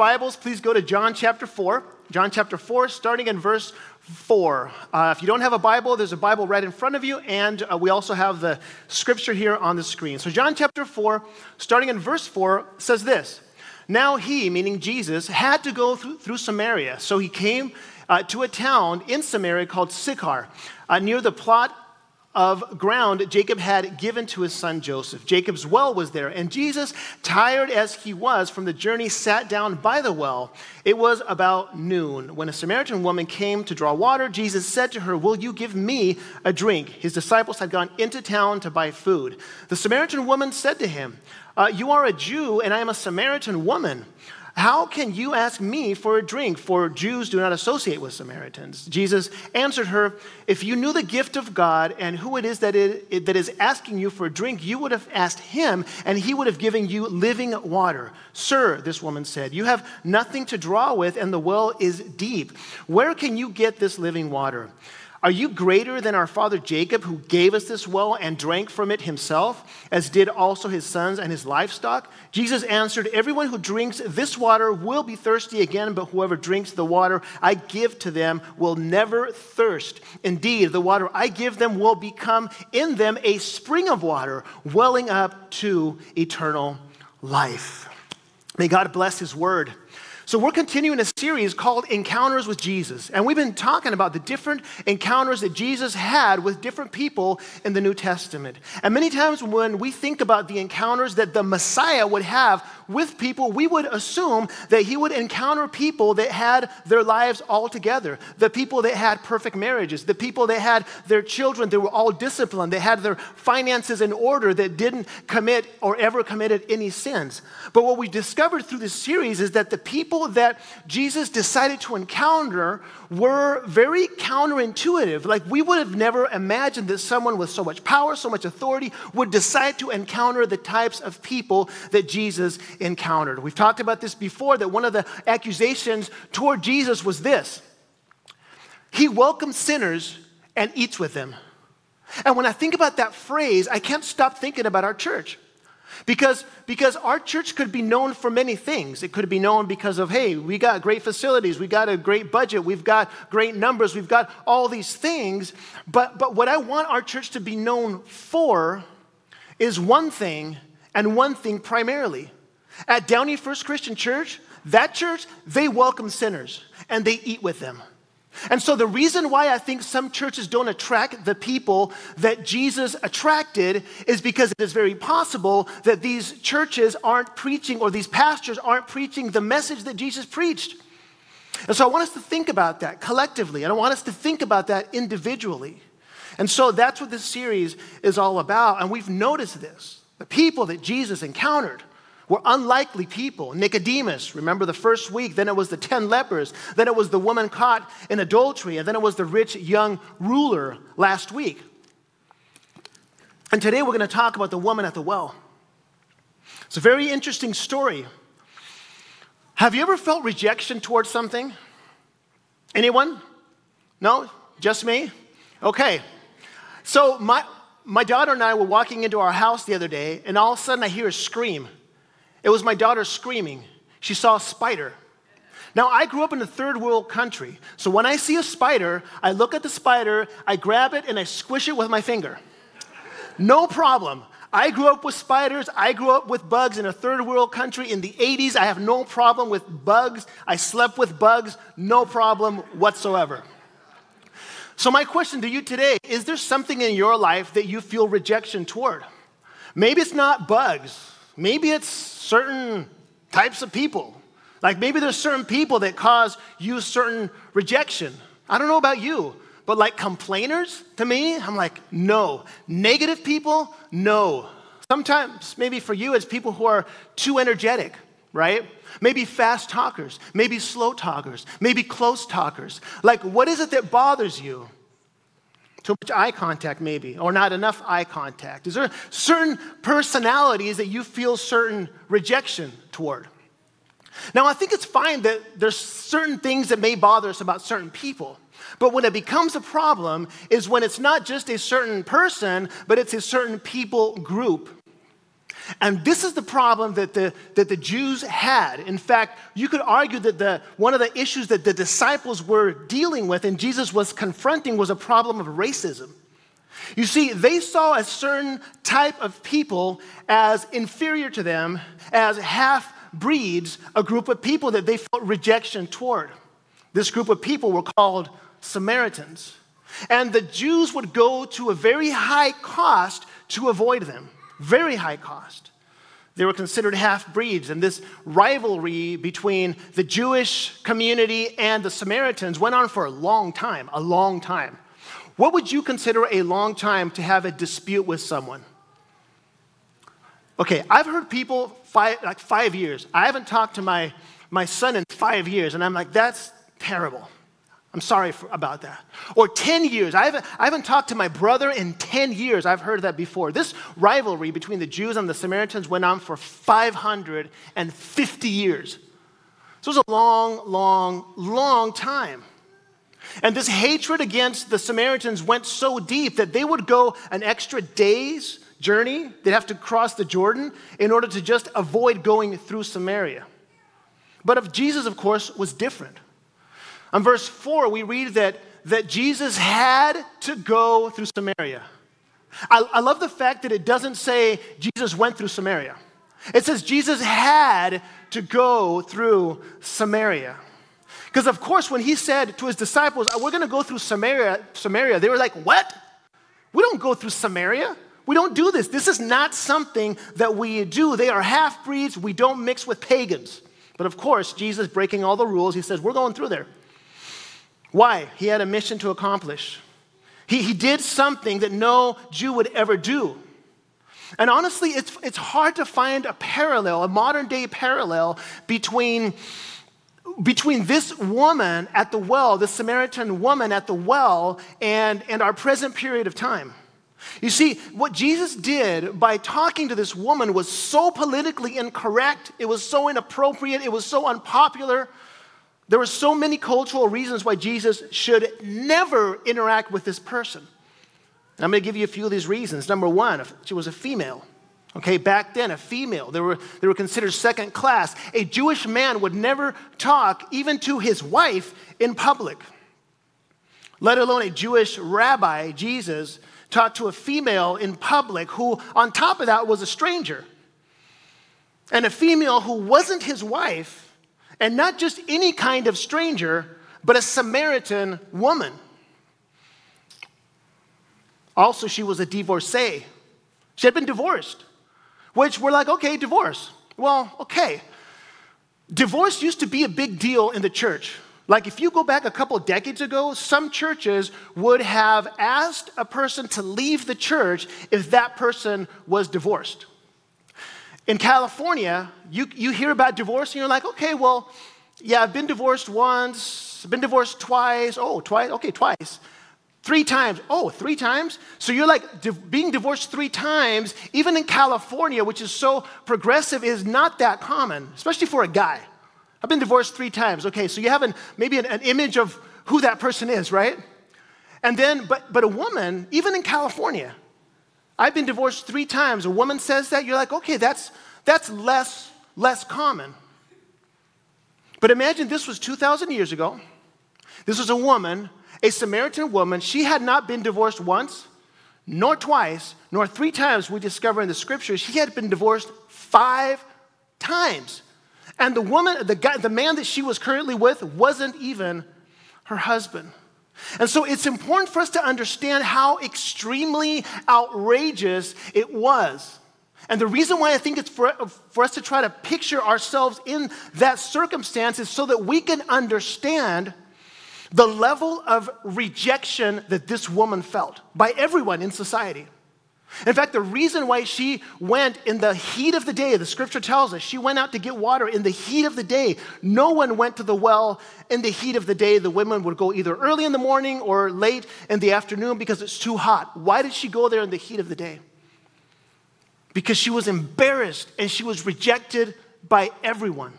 Bibles, please go to John chapter 4. John chapter 4, starting in verse 4. Uh, if you don't have a Bible, there's a Bible right in front of you, and uh, we also have the scripture here on the screen. So, John chapter 4, starting in verse 4, says this Now he, meaning Jesus, had to go through, through Samaria. So he came uh, to a town in Samaria called Sychar, uh, near the plot of ground Jacob had given to his son Joseph. Jacob's well was there, and Jesus, tired as he was from the journey, sat down by the well. It was about noon. When a Samaritan woman came to draw water, Jesus said to her, Will you give me a drink? His disciples had gone into town to buy food. The Samaritan woman said to him, uh, You are a Jew, and I am a Samaritan woman. How can you ask me for a drink? For Jews do not associate with Samaritans. Jesus answered her, If you knew the gift of God and who it is that, it, that is asking you for a drink, you would have asked him, and he would have given you living water. Sir, this woman said, You have nothing to draw with, and the well is deep. Where can you get this living water? Are you greater than our father Jacob, who gave us this well and drank from it himself, as did also his sons and his livestock? Jesus answered, Everyone who drinks this water will be thirsty again, but whoever drinks the water I give to them will never thirst. Indeed, the water I give them will become in them a spring of water, welling up to eternal life. May God bless his word. So, we're continuing a series called Encounters with Jesus. And we've been talking about the different encounters that Jesus had with different people in the New Testament. And many times when we think about the encounters that the Messiah would have with people, we would assume that he would encounter people that had their lives all together, the people that had perfect marriages, the people that had their children that were all disciplined, that had their finances in order, that didn't commit or ever committed any sins. But what we discovered through this series is that the people that Jesus decided to encounter were very counterintuitive. Like we would have never imagined that someone with so much power, so much authority would decide to encounter the types of people that Jesus encountered. We've talked about this before that one of the accusations toward Jesus was this He welcomes sinners and eats with them. And when I think about that phrase, I can't stop thinking about our church. Because, because our church could be known for many things. It could be known because of, hey, we got great facilities, we got a great budget, we've got great numbers, we've got all these things. But, but what I want our church to be known for is one thing and one thing primarily. At Downey First Christian Church, that church, they welcome sinners and they eat with them. And so, the reason why I think some churches don't attract the people that Jesus attracted is because it is very possible that these churches aren't preaching or these pastors aren't preaching the message that Jesus preached. And so, I want us to think about that collectively. I don't want us to think about that individually. And so, that's what this series is all about. And we've noticed this the people that Jesus encountered were unlikely people. Nicodemus, remember the first week, then it was the 10 lepers, then it was the woman caught in adultery, and then it was the rich young ruler last week. And today we're going to talk about the woman at the well. It's a very interesting story. Have you ever felt rejection towards something? Anyone? No? Just me? Okay. So my, my daughter and I were walking into our house the other day, and all of a sudden I hear a scream. It was my daughter screaming. She saw a spider. Now, I grew up in a third world country, so when I see a spider, I look at the spider, I grab it, and I squish it with my finger. No problem. I grew up with spiders. I grew up with bugs in a third world country in the 80s. I have no problem with bugs. I slept with bugs, no problem whatsoever. So, my question to you today is there something in your life that you feel rejection toward? Maybe it's not bugs, maybe it's certain types of people. Like maybe there's certain people that cause you certain rejection. I don't know about you, but like complainers to me, I'm like, no. Negative people, no. Sometimes, maybe for you, it's people who are too energetic, right? Maybe fast talkers, maybe slow talkers, maybe close talkers. Like, what is it that bothers you? Too much eye contact, maybe, or not enough eye contact? Is there certain personalities that you feel certain rejection toward? Now, I think it's fine that there's certain things that may bother us about certain people. But when it becomes a problem is when it's not just a certain person, but it's a certain people group. And this is the problem that the, that the Jews had. In fact, you could argue that the, one of the issues that the disciples were dealing with and Jesus was confronting was a problem of racism. You see, they saw a certain type of people as inferior to them, as half breeds, a group of people that they felt rejection toward. This group of people were called Samaritans. And the Jews would go to a very high cost to avoid them very high cost. They were considered half breeds, and this rivalry between the Jewish community and the Samaritans went on for a long time, a long time. What would you consider a long time to have a dispute with someone? Okay, I've heard people five, like five years. I haven't talked to my, my son in five years, and I'm like, that's terrible. I'm sorry for, about that. Or 10 years. I haven't, I haven't talked to my brother in 10 years. I've heard that before. This rivalry between the Jews and the Samaritans went on for 550 years. So it was a long, long, long time. And this hatred against the Samaritans went so deep that they would go an extra day's journey. They'd have to cross the Jordan in order to just avoid going through Samaria. But of Jesus, of course, was different. On verse 4, we read that, that Jesus had to go through Samaria. I, I love the fact that it doesn't say Jesus went through Samaria. It says Jesus had to go through Samaria. Because, of course, when he said to his disciples, uh, We're going to go through Samaria, Samaria, they were like, What? We don't go through Samaria. We don't do this. This is not something that we do. They are half breeds. We don't mix with pagans. But, of course, Jesus breaking all the rules, he says, We're going through there. Why? He had a mission to accomplish. He, he did something that no Jew would ever do. And honestly, it's, it's hard to find a parallel, a modern day parallel between, between this woman at the well, this Samaritan woman at the well, and, and our present period of time. You see, what Jesus did by talking to this woman was so politically incorrect, it was so inappropriate, it was so unpopular there were so many cultural reasons why Jesus should never interact with this person. And I'm going to give you a few of these reasons. Number one, she was a female. Okay, back then, a female, they were, they were considered second class. A Jewish man would never talk even to his wife in public, let alone a Jewish rabbi, Jesus, talk to a female in public who, on top of that, was a stranger. And a female who wasn't his wife and not just any kind of stranger, but a Samaritan woman. Also, she was a divorcee. She had been divorced, which we're like, okay, divorce. Well, okay. Divorce used to be a big deal in the church. Like, if you go back a couple decades ago, some churches would have asked a person to leave the church if that person was divorced. In California, you, you hear about divorce and you're like, okay, well, yeah, I've been divorced once, been divorced twice. Oh, twice, okay, twice. Three times. Oh, three times? So you're like di- being divorced three times, even in California, which is so progressive, is not that common, especially for a guy. I've been divorced three times. Okay, so you have an, maybe an, an image of who that person is, right? And then, but, but a woman, even in California, I've been divorced three times. A woman says that, you're like, okay, that's, that's less, less common. But imagine this was 2,000 years ago. This was a woman, a Samaritan woman. She had not been divorced once, nor twice, nor three times, we discover in the scriptures. She had been divorced five times. And the woman, the, guy, the man that she was currently with wasn't even her husband. And so it's important for us to understand how extremely outrageous it was. And the reason why I think it's for, for us to try to picture ourselves in that circumstance is so that we can understand the level of rejection that this woman felt by everyone in society. In fact, the reason why she went in the heat of the day, the scripture tells us, she went out to get water in the heat of the day. No one went to the well in the heat of the day. The women would go either early in the morning or late in the afternoon because it's too hot. Why did she go there in the heat of the day? Because she was embarrassed and she was rejected by everyone.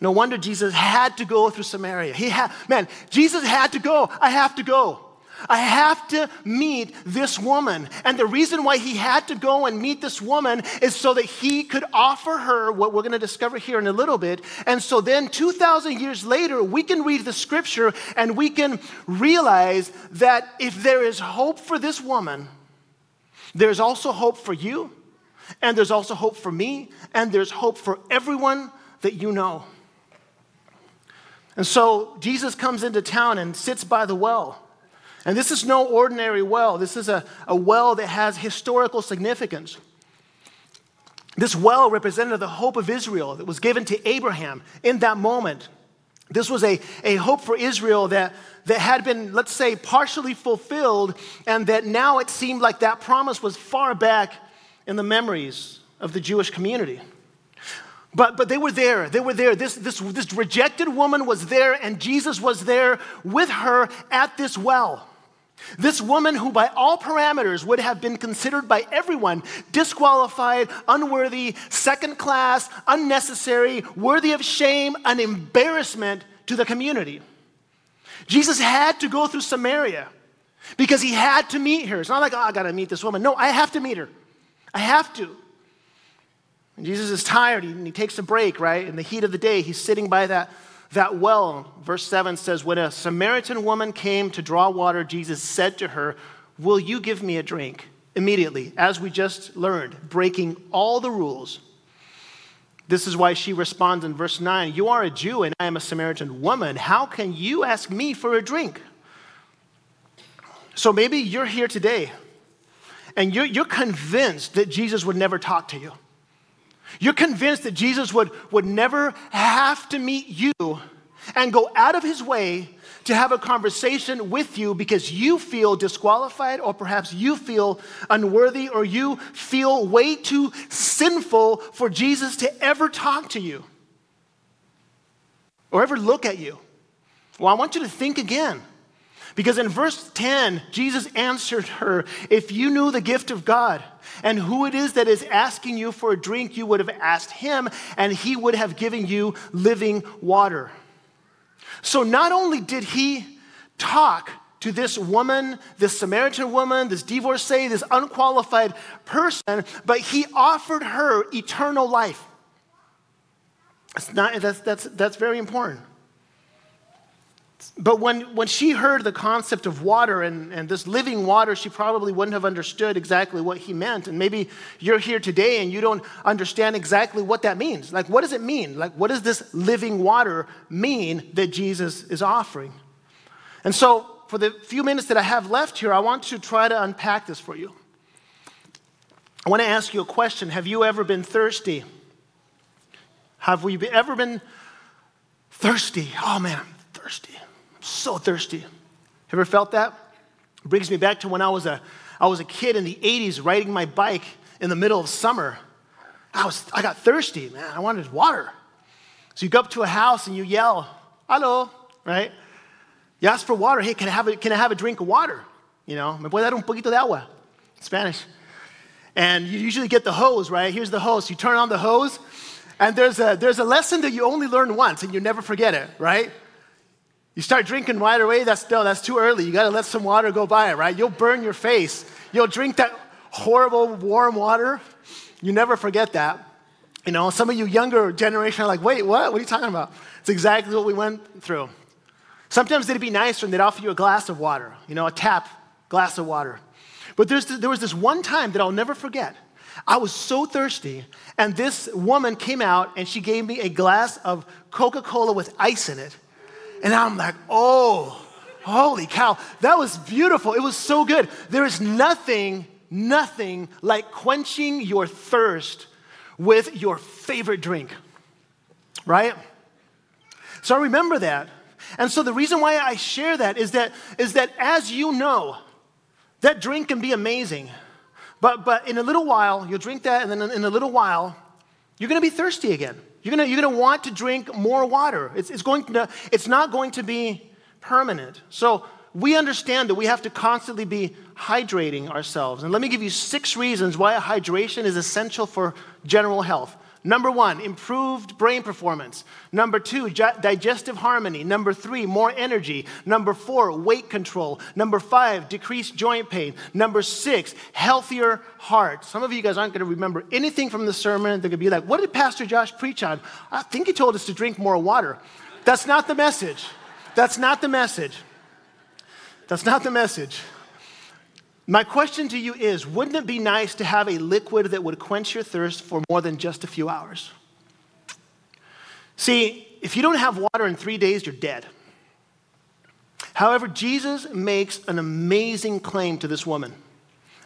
No wonder Jesus had to go through Samaria. He had, man, Jesus had to go. I have to go. I have to meet this woman. And the reason why he had to go and meet this woman is so that he could offer her what we're going to discover here in a little bit. And so then, 2,000 years later, we can read the scripture and we can realize that if there is hope for this woman, there's also hope for you, and there's also hope for me, and there's hope for everyone that you know. And so Jesus comes into town and sits by the well. And this is no ordinary well, this is a, a well that has historical significance. This well represented the hope of Israel that was given to Abraham in that moment. This was a, a hope for Israel that, that had been, let's say, partially fulfilled, and that now it seemed like that promise was far back in the memories of the Jewish community. But, but they were there. They were there. This, this, this rejected woman was there, and Jesus was there with her at this well. This woman, who by all parameters would have been considered by everyone disqualified, unworthy, second class, unnecessary, worthy of shame, an embarrassment to the community. Jesus had to go through Samaria because he had to meet her. It's not like, oh, I got to meet this woman. No, I have to meet her. I have to. And Jesus is tired and he takes a break, right? In the heat of the day, he's sitting by that, that well. Verse 7 says, When a Samaritan woman came to draw water, Jesus said to her, Will you give me a drink? Immediately, as we just learned, breaking all the rules. This is why she responds in verse 9 You are a Jew and I am a Samaritan woman. How can you ask me for a drink? So maybe you're here today and you're, you're convinced that Jesus would never talk to you. You're convinced that Jesus would, would never have to meet you and go out of his way to have a conversation with you because you feel disqualified, or perhaps you feel unworthy, or you feel way too sinful for Jesus to ever talk to you or ever look at you. Well, I want you to think again. Because in verse 10, Jesus answered her, If you knew the gift of God and who it is that is asking you for a drink, you would have asked him, and he would have given you living water. So not only did he talk to this woman, this Samaritan woman, this divorcee, this unqualified person, but he offered her eternal life. Not, that's, that's, that's very important. But when, when she heard the concept of water and, and this living water, she probably wouldn't have understood exactly what he meant. And maybe you're here today and you don't understand exactly what that means. Like, what does it mean? Like, what does this living water mean that Jesus is offering? And so, for the few minutes that I have left here, I want to try to unpack this for you. I want to ask you a question Have you ever been thirsty? Have we ever been thirsty? Oh man, I'm thirsty so thirsty. Have you ever felt that? Brings me back to when I was a, I was a kid in the 80s riding my bike in the middle of summer. I, was, I got thirsty, man. I wanted water. So you go up to a house and you yell, hello, right? You ask for water. Hey, can I have a, can I have a drink of water? You know, me puede dar un poquito de agua? Spanish. And you usually get the hose, right? Here's the hose. You turn on the hose, and there's a, there's a lesson that you only learn once and you never forget it, right? You start drinking right away, that's no, that's too early. You gotta let some water go by, right? You'll burn your face. You'll drink that horrible warm water. You never forget that. You know, some of you younger generation are like, wait, what? What are you talking about? It's exactly what we went through. Sometimes it'd be nicer and they'd offer you a glass of water, you know, a tap glass of water. But there was this one time that I'll never forget. I was so thirsty, and this woman came out and she gave me a glass of Coca Cola with ice in it. And I'm like, oh, holy cow. That was beautiful. It was so good. There is nothing, nothing like quenching your thirst with your favorite drink, right? So I remember that. And so the reason why I share that is that, is that as you know, that drink can be amazing. But, but in a little while, you'll drink that, and then in a little while, you're gonna be thirsty again. You're gonna, you're gonna want to drink more water. It's, it's, going to, it's not going to be permanent. So we understand that we have to constantly be hydrating ourselves. And let me give you six reasons why hydration is essential for general health. Number one, improved brain performance. Number two, digestive harmony. Number three, more energy. Number four, weight control. Number five, decreased joint pain. Number six, healthier heart. Some of you guys aren't going to remember anything from the sermon. They're going to be like, what did Pastor Josh preach on? I think he told us to drink more water. That's not the message. That's not the message. That's not the message. My question to you is wouldn't it be nice to have a liquid that would quench your thirst for more than just a few hours? See, if you don't have water in three days, you're dead. However, Jesus makes an amazing claim to this woman.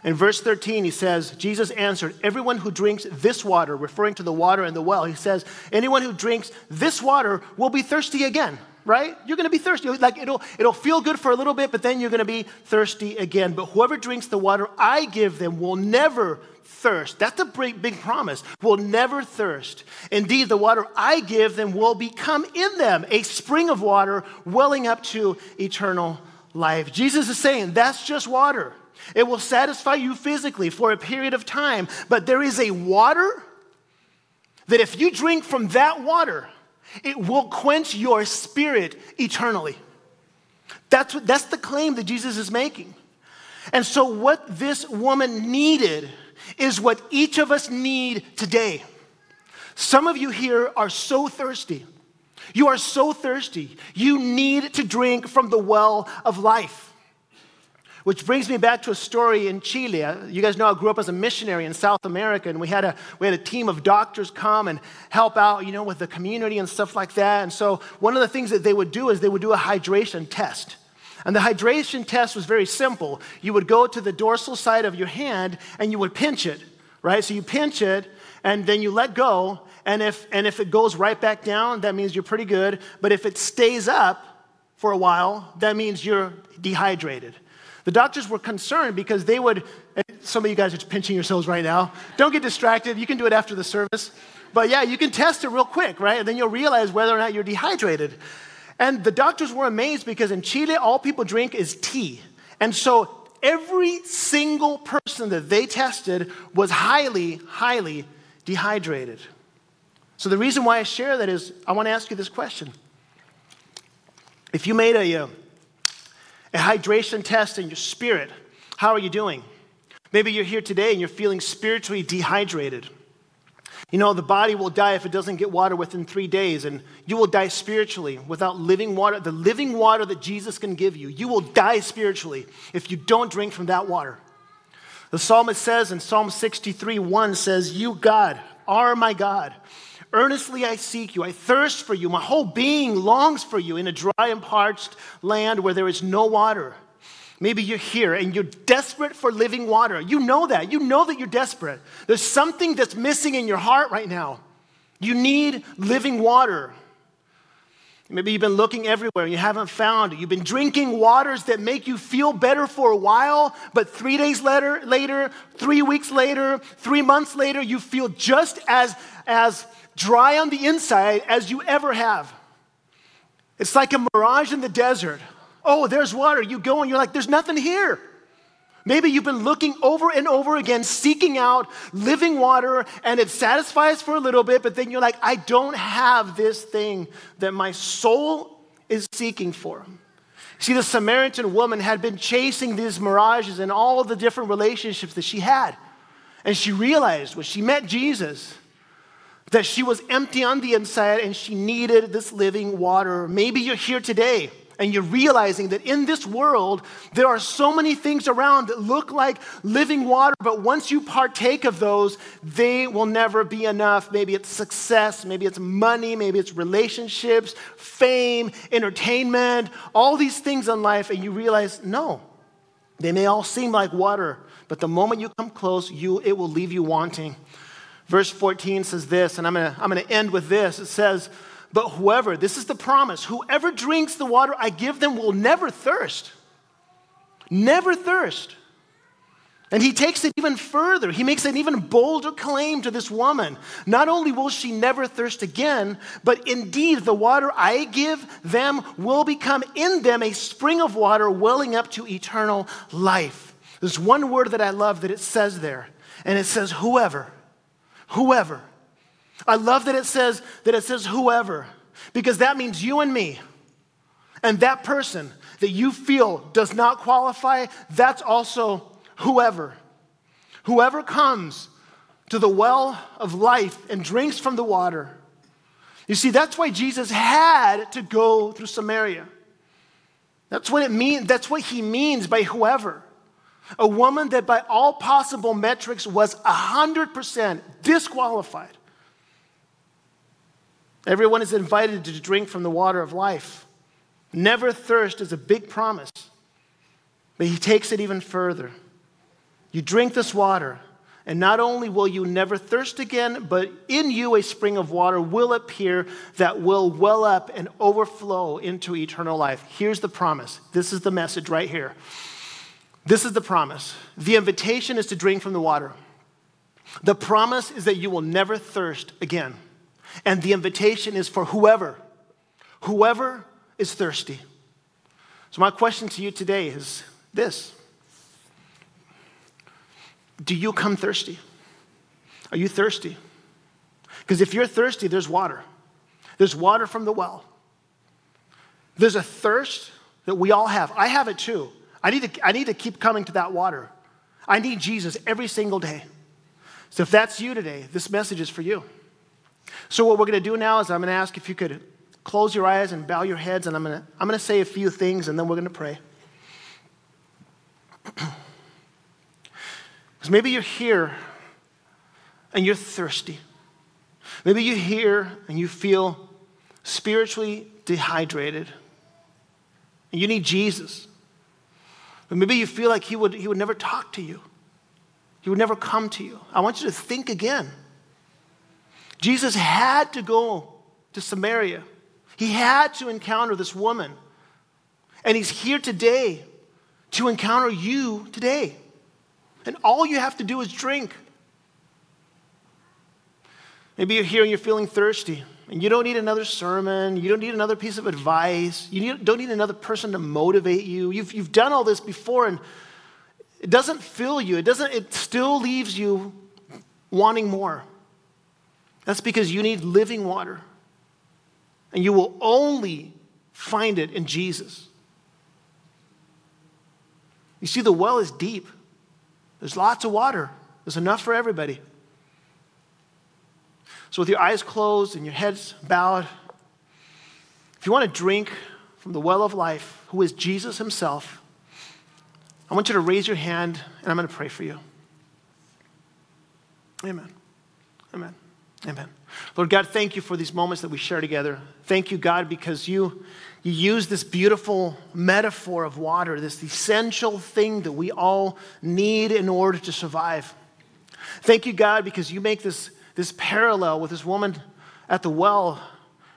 In verse 13, he says, Jesus answered, Everyone who drinks this water, referring to the water in the well, he says, Anyone who drinks this water will be thirsty again right? You're going to be thirsty. Like it'll, it'll feel good for a little bit, but then you're going to be thirsty again. But whoever drinks the water I give them will never thirst. That's a big, big promise. Will never thirst. Indeed, the water I give them will become in them a spring of water welling up to eternal life. Jesus is saying that's just water. It will satisfy you physically for a period of time, but there is a water that if you drink from that water, it will quench your spirit eternally. That's, what, that's the claim that Jesus is making. And so, what this woman needed is what each of us need today. Some of you here are so thirsty. You are so thirsty. You need to drink from the well of life. Which brings me back to a story in Chile. You guys know I grew up as a missionary in South America, and we had a, we had a team of doctors come and help out, you know, with the community and stuff like that. And so one of the things that they would do is they would do a hydration test. And the hydration test was very simple. You would go to the dorsal side of your hand and you would pinch it, right? So you pinch it and then you let go. And if, and if it goes right back down, that means you're pretty good. But if it stays up for a while, that means you're dehydrated. The doctors were concerned because they would, some of you guys are pinching yourselves right now. Don't get distracted. You can do it after the service. But yeah, you can test it real quick, right? And then you'll realize whether or not you're dehydrated. And the doctors were amazed because in Chile, all people drink is tea. And so every single person that they tested was highly, highly dehydrated. So the reason why I share that is I want to ask you this question. If you made a, uh, a hydration test in your spirit. How are you doing? Maybe you're here today and you're feeling spiritually dehydrated. You know, the body will die if it doesn't get water within three days, and you will die spiritually without living water, the living water that Jesus can give you. You will die spiritually if you don't drink from that water. The psalmist says in Psalm 63 1 says, You, God, are my God. Earnestly I seek you. I thirst for you. My whole being longs for you in a dry and parched land where there is no water. Maybe you're here and you're desperate for living water. You know that. You know that you're desperate. There's something that's missing in your heart right now. You need living water. Maybe you've been looking everywhere and you haven't found it. You've been drinking waters that make you feel better for a while, but three days later, later, three weeks later, three months later, you feel just as, as dry on the inside as you ever have. It's like a mirage in the desert. Oh, there's water. You go and you're like, there's nothing here. Maybe you've been looking over and over again, seeking out living water, and it satisfies for a little bit, but then you're like, I don't have this thing that my soul is seeking for. See, the Samaritan woman had been chasing these mirages and all the different relationships that she had. And she realized when she met Jesus that she was empty on the inside and she needed this living water. Maybe you're here today and you're realizing that in this world, there are so many things around that look like living water, but once you partake of those, they will never be enough. Maybe it's success, maybe it's money, maybe it's relationships, fame, entertainment, all these things in life, and you realize, no, they may all seem like water, but the moment you come close, you, it will leave you wanting. Verse 14 says this, and I'm going to I'm going to end with this. It says, But whoever, this is the promise, whoever drinks the water I give them will never thirst. Never thirst. And he takes it even further. He makes an even bolder claim to this woman. Not only will she never thirst again, but indeed the water I give them will become in them a spring of water welling up to eternal life. There's one word that I love that it says there, and it says, whoever. Whoever. I love that it says that it says whoever, because that means you and me. And that person that you feel does not qualify, that's also whoever. Whoever comes to the well of life and drinks from the water. You see, that's why Jesus had to go through Samaria. That's what it means, that's what he means by whoever. A woman that by all possible metrics was 100% disqualified. Everyone is invited to drink from the water of life. Never thirst is a big promise, but he takes it even further. You drink this water, and not only will you never thirst again, but in you a spring of water will appear that will well up and overflow into eternal life. Here's the promise. This is the message right here. This is the promise. The invitation is to drink from the water. The promise is that you will never thirst again. And the invitation is for whoever, whoever is thirsty. So, my question to you today is this Do you come thirsty? Are you thirsty? Because if you're thirsty, there's water. There's water from the well. There's a thirst that we all have. I have it too. I need to, I need to keep coming to that water. I need Jesus every single day. So if that's you today, this message is for you. So what we're going to do now is I'm going to ask if you could close your eyes and bow your heads, and I'm going to, I'm going to say a few things, and then we're going to pray. Because maybe you're here and you're thirsty. Maybe you're here and you feel spiritually dehydrated. And you need Jesus. But maybe you feel like he would, he would never talk to you, he would never come to you. I want you to think again. Jesus had to go to Samaria, he had to encounter this woman. And he's here today to encounter you today. And all you have to do is drink. Maybe you're here and you're feeling thirsty. And you don't need another sermon. You don't need another piece of advice. You need, don't need another person to motivate you. You've, you've done all this before and it doesn't fill you. It, doesn't, it still leaves you wanting more. That's because you need living water. And you will only find it in Jesus. You see, the well is deep, there's lots of water, there's enough for everybody. So, with your eyes closed and your heads bowed, if you want to drink from the well of life, who is Jesus Himself, I want you to raise your hand and I'm going to pray for you. Amen. Amen. Amen. Lord God, thank you for these moments that we share together. Thank you, God, because you, you use this beautiful metaphor of water, this essential thing that we all need in order to survive. Thank you, God, because you make this this parallel with this woman at the well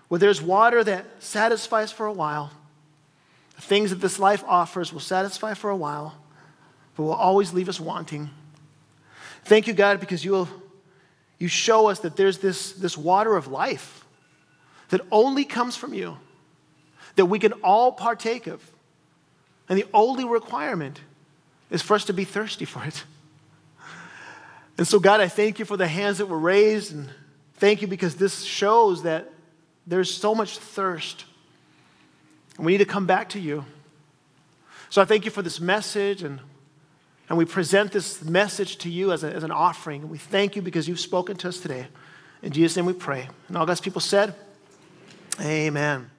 where there's water that satisfies for a while. The things that this life offers will satisfy for a while, but will always leave us wanting. Thank you, God, because you, will, you show us that there's this, this water of life that only comes from you, that we can all partake of. And the only requirement is for us to be thirsty for it. And so, God, I thank you for the hands that were raised, and thank you because this shows that there's so much thirst. And we need to come back to you. So I thank you for this message, and, and we present this message to you as, a, as an offering. And we thank you because you've spoken to us today. In Jesus' name we pray. And all God's people said, Amen.